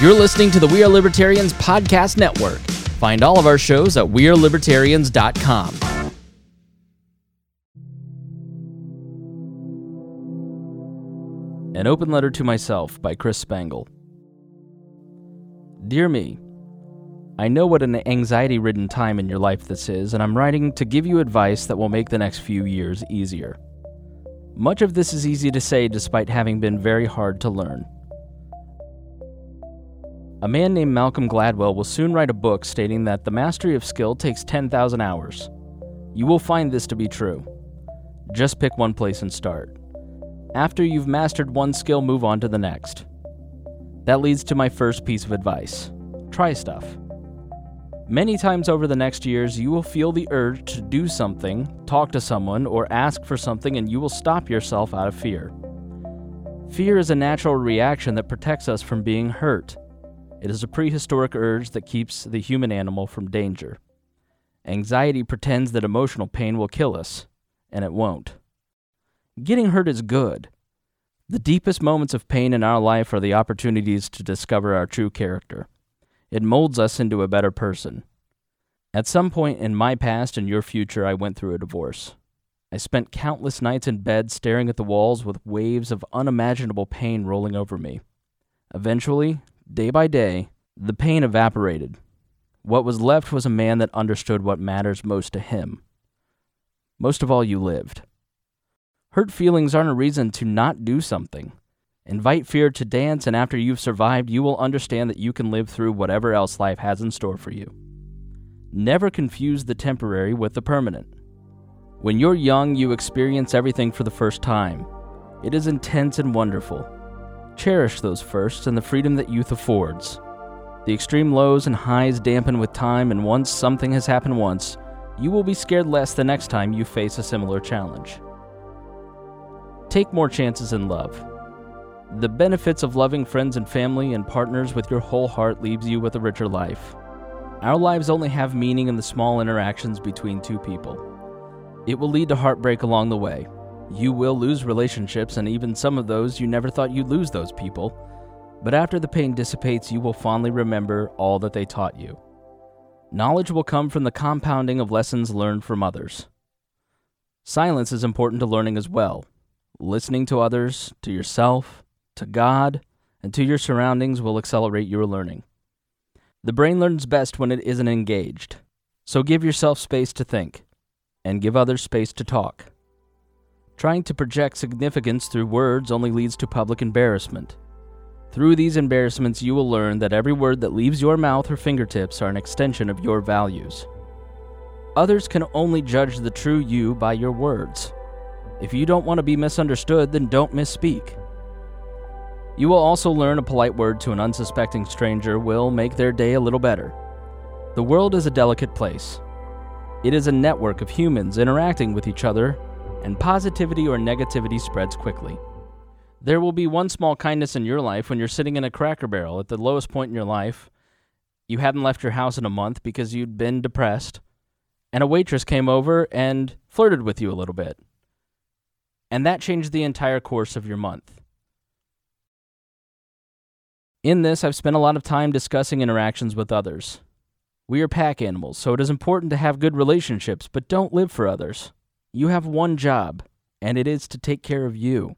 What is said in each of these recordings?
You're listening to the We Are Libertarians Podcast Network. Find all of our shows at WeareLibertarians.com. An Open Letter to Myself by Chris Spangle. Dear me, I know what an anxiety ridden time in your life this is, and I'm writing to give you advice that will make the next few years easier. Much of this is easy to say despite having been very hard to learn. A man named Malcolm Gladwell will soon write a book stating that the mastery of skill takes 10,000 hours. You will find this to be true. Just pick one place and start. After you've mastered one skill, move on to the next. That leads to my first piece of advice try stuff. Many times over the next years, you will feel the urge to do something, talk to someone, or ask for something, and you will stop yourself out of fear. Fear is a natural reaction that protects us from being hurt. It is a prehistoric urge that keeps the human animal from danger. Anxiety pretends that emotional pain will kill us, and it won't. Getting hurt is good. The deepest moments of pain in our life are the opportunities to discover our true character. It molds us into a better person. At some point in my past and your future, I went through a divorce. I spent countless nights in bed staring at the walls with waves of unimaginable pain rolling over me. Eventually, day by day, the pain evaporated. What was left was a man that understood what matters most to him. Most of all, you lived. Hurt feelings aren't a reason to not do something. Invite fear to dance, and after you've survived, you will understand that you can live through whatever else life has in store for you. Never confuse the temporary with the permanent. When you're young, you experience everything for the first time. It is intense and wonderful. Cherish those firsts and the freedom that youth affords. The extreme lows and highs dampen with time, and once something has happened once, you will be scared less the next time you face a similar challenge. Take more chances in love. The benefits of loving friends and family and partners with your whole heart leaves you with a richer life. Our lives only have meaning in the small interactions between two people. It will lead to heartbreak along the way. You will lose relationships, and even some of those you never thought you'd lose those people. But after the pain dissipates, you will fondly remember all that they taught you. Knowledge will come from the compounding of lessons learned from others. Silence is important to learning as well. Listening to others, to yourself, to God, and to your surroundings will accelerate your learning. The brain learns best when it isn't engaged, so give yourself space to think, and give others space to talk. Trying to project significance through words only leads to public embarrassment. Through these embarrassments, you will learn that every word that leaves your mouth or fingertips are an extension of your values. Others can only judge the true you by your words. If you don't want to be misunderstood, then don't misspeak. You will also learn a polite word to an unsuspecting stranger will make their day a little better. The world is a delicate place. It is a network of humans interacting with each other, and positivity or negativity spreads quickly. There will be one small kindness in your life when you're sitting in a cracker barrel at the lowest point in your life. You hadn't left your house in a month because you'd been depressed, and a waitress came over and flirted with you a little bit and that changed the entire course of your month. In this, I've spent a lot of time discussing interactions with others. We are pack animals, so it is important to have good relationships, but don't live for others. You have one job, and it is to take care of you.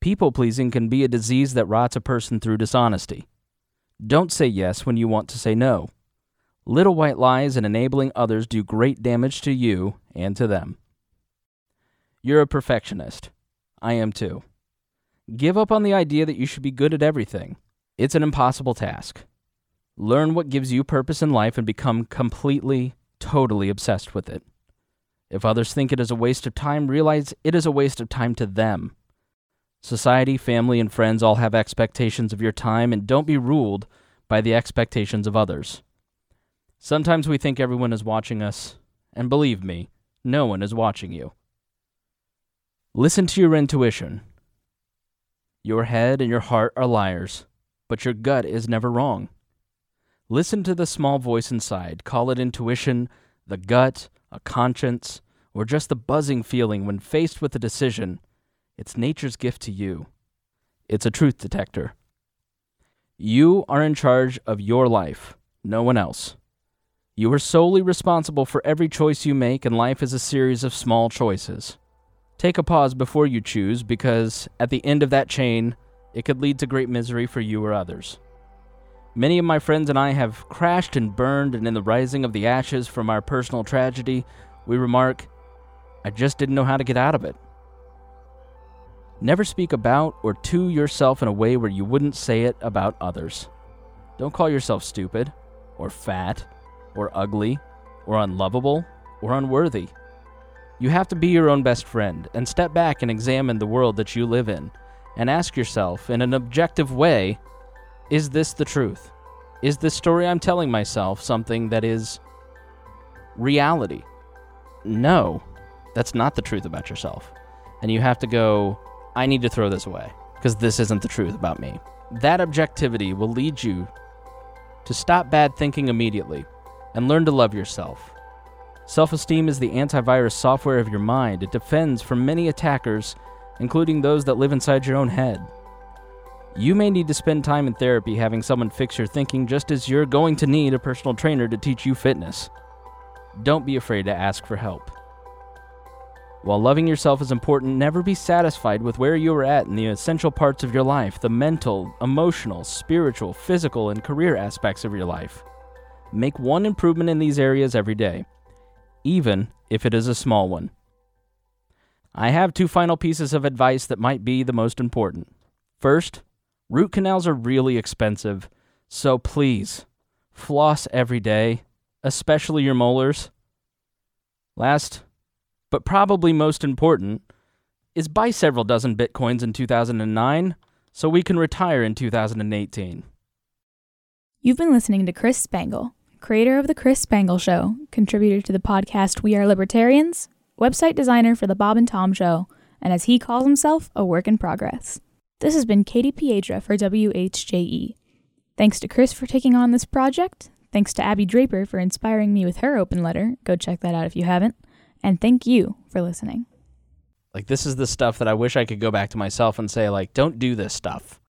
People pleasing can be a disease that rots a person through dishonesty. Don't say yes when you want to say no. Little white lies and enabling others do great damage to you and to them. You're a perfectionist. I am too. Give up on the idea that you should be good at everything. It's an impossible task. Learn what gives you purpose in life and become completely, totally obsessed with it. If others think it is a waste of time, realize it is a waste of time to them. Society, family, and friends all have expectations of your time, and don't be ruled by the expectations of others. Sometimes we think everyone is watching us, and believe me, no one is watching you. Listen to your intuition. Your head and your heart are liars, but your gut is never wrong. Listen to the small voice inside. Call it intuition, the gut, a conscience, or just the buzzing feeling when faced with a decision. It's nature's gift to you. It's a truth detector. You are in charge of your life, no one else. You are solely responsible for every choice you make, and life is a series of small choices. Take a pause before you choose, because at the end of that chain, it could lead to great misery for you or others. Many of my friends and I have crashed and burned, and in the rising of the ashes from our personal tragedy, we remark, I just didn't know how to get out of it. Never speak about or to yourself in a way where you wouldn't say it about others. Don't call yourself stupid, or fat, or ugly, or unlovable, or unworthy. You have to be your own best friend and step back and examine the world that you live in and ask yourself in an objective way is this the truth? Is the story I'm telling myself something that is reality? No, that's not the truth about yourself. And you have to go, I need to throw this away because this isn't the truth about me. That objectivity will lead you to stop bad thinking immediately and learn to love yourself. Self esteem is the antivirus software of your mind. It defends from many attackers, including those that live inside your own head. You may need to spend time in therapy having someone fix your thinking just as you're going to need a personal trainer to teach you fitness. Don't be afraid to ask for help. While loving yourself is important, never be satisfied with where you are at in the essential parts of your life the mental, emotional, spiritual, physical, and career aspects of your life. Make one improvement in these areas every day, even if it is a small one. I have two final pieces of advice that might be the most important. First, root canals are really expensive, so please floss every day, especially your molars. Last, but probably most important, is buy several dozen bitcoins in 2009 so we can retire in 2018. You've been listening to Chris Spangle, creator of The Chris Spangle Show, contributor to the podcast We Are Libertarians, website designer for The Bob and Tom Show, and as he calls himself, a work in progress. This has been Katie Piedra for WHJE. Thanks to Chris for taking on this project. Thanks to Abby Draper for inspiring me with her open letter. Go check that out if you haven't. And thank you for listening. Like, this is the stuff that I wish I could go back to myself and say, like, don't do this stuff.